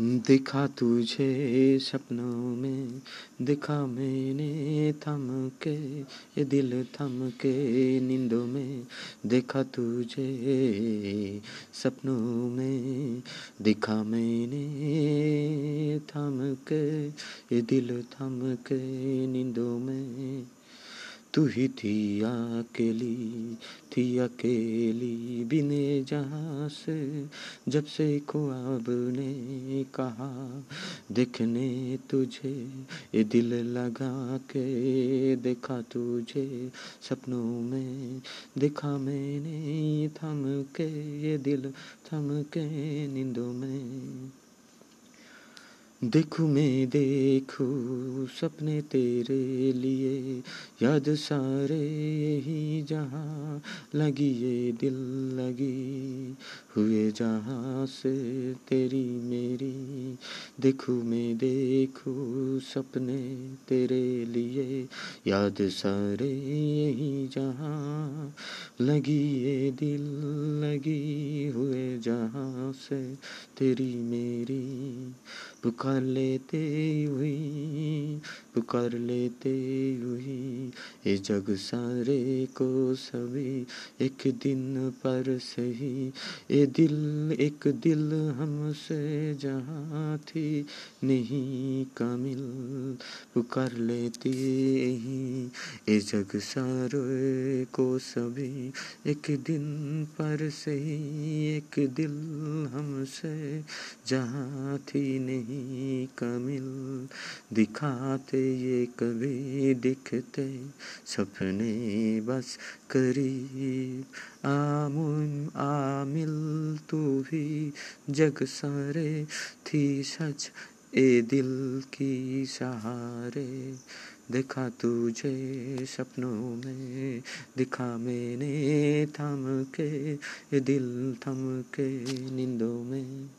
दिखा तुझे सपनों में, दिखा मैंने थम के ये दिल थम के नींदों में, देखा तुझे सपनों में, दिखा मैंने थम के ये दिल थम के नींदों में। तू ही थी अकेली थी अकेली बिने जहाँ से जब से ख्वाब ने कहा, देखने तुझे, ये दिल लगा के देखा तुझे, सपनों में देखा मैंने, थम के ये दिल, थम के नींदों में। देखू मैं, देखू सपने तेरे लिए। याद सारे यही जहाँ लगी ये दिल लगी हुए जहाँ से तेरी मेरी। देखू मैं, देखू सपने तेरे लिए। याद सारे यही जहाँ लगी ये दिल लगी हुए जहाँ से तेरी मेरी। पुकार लेते हुई, पुकार लेते हुई, ये जग सारे को सभी एक दिन पर सही। ये दिल, एक दिल हमसे जहाँ थी, नहीं कामिल। पुकार लेती ही। ये जग सारे को सभी एक दिन पर सही, एक दिल हमसे जहाँ थी नहीं कमिल। दिखाते ये कभी दिखते, सपने बस करीब। आमुन आमिल, तू भी जग सारे थी सच ए दिल की सहारे, देखा तुझे सपनों में, दिखा मैंने थम के, दिल थम के, नींदों में।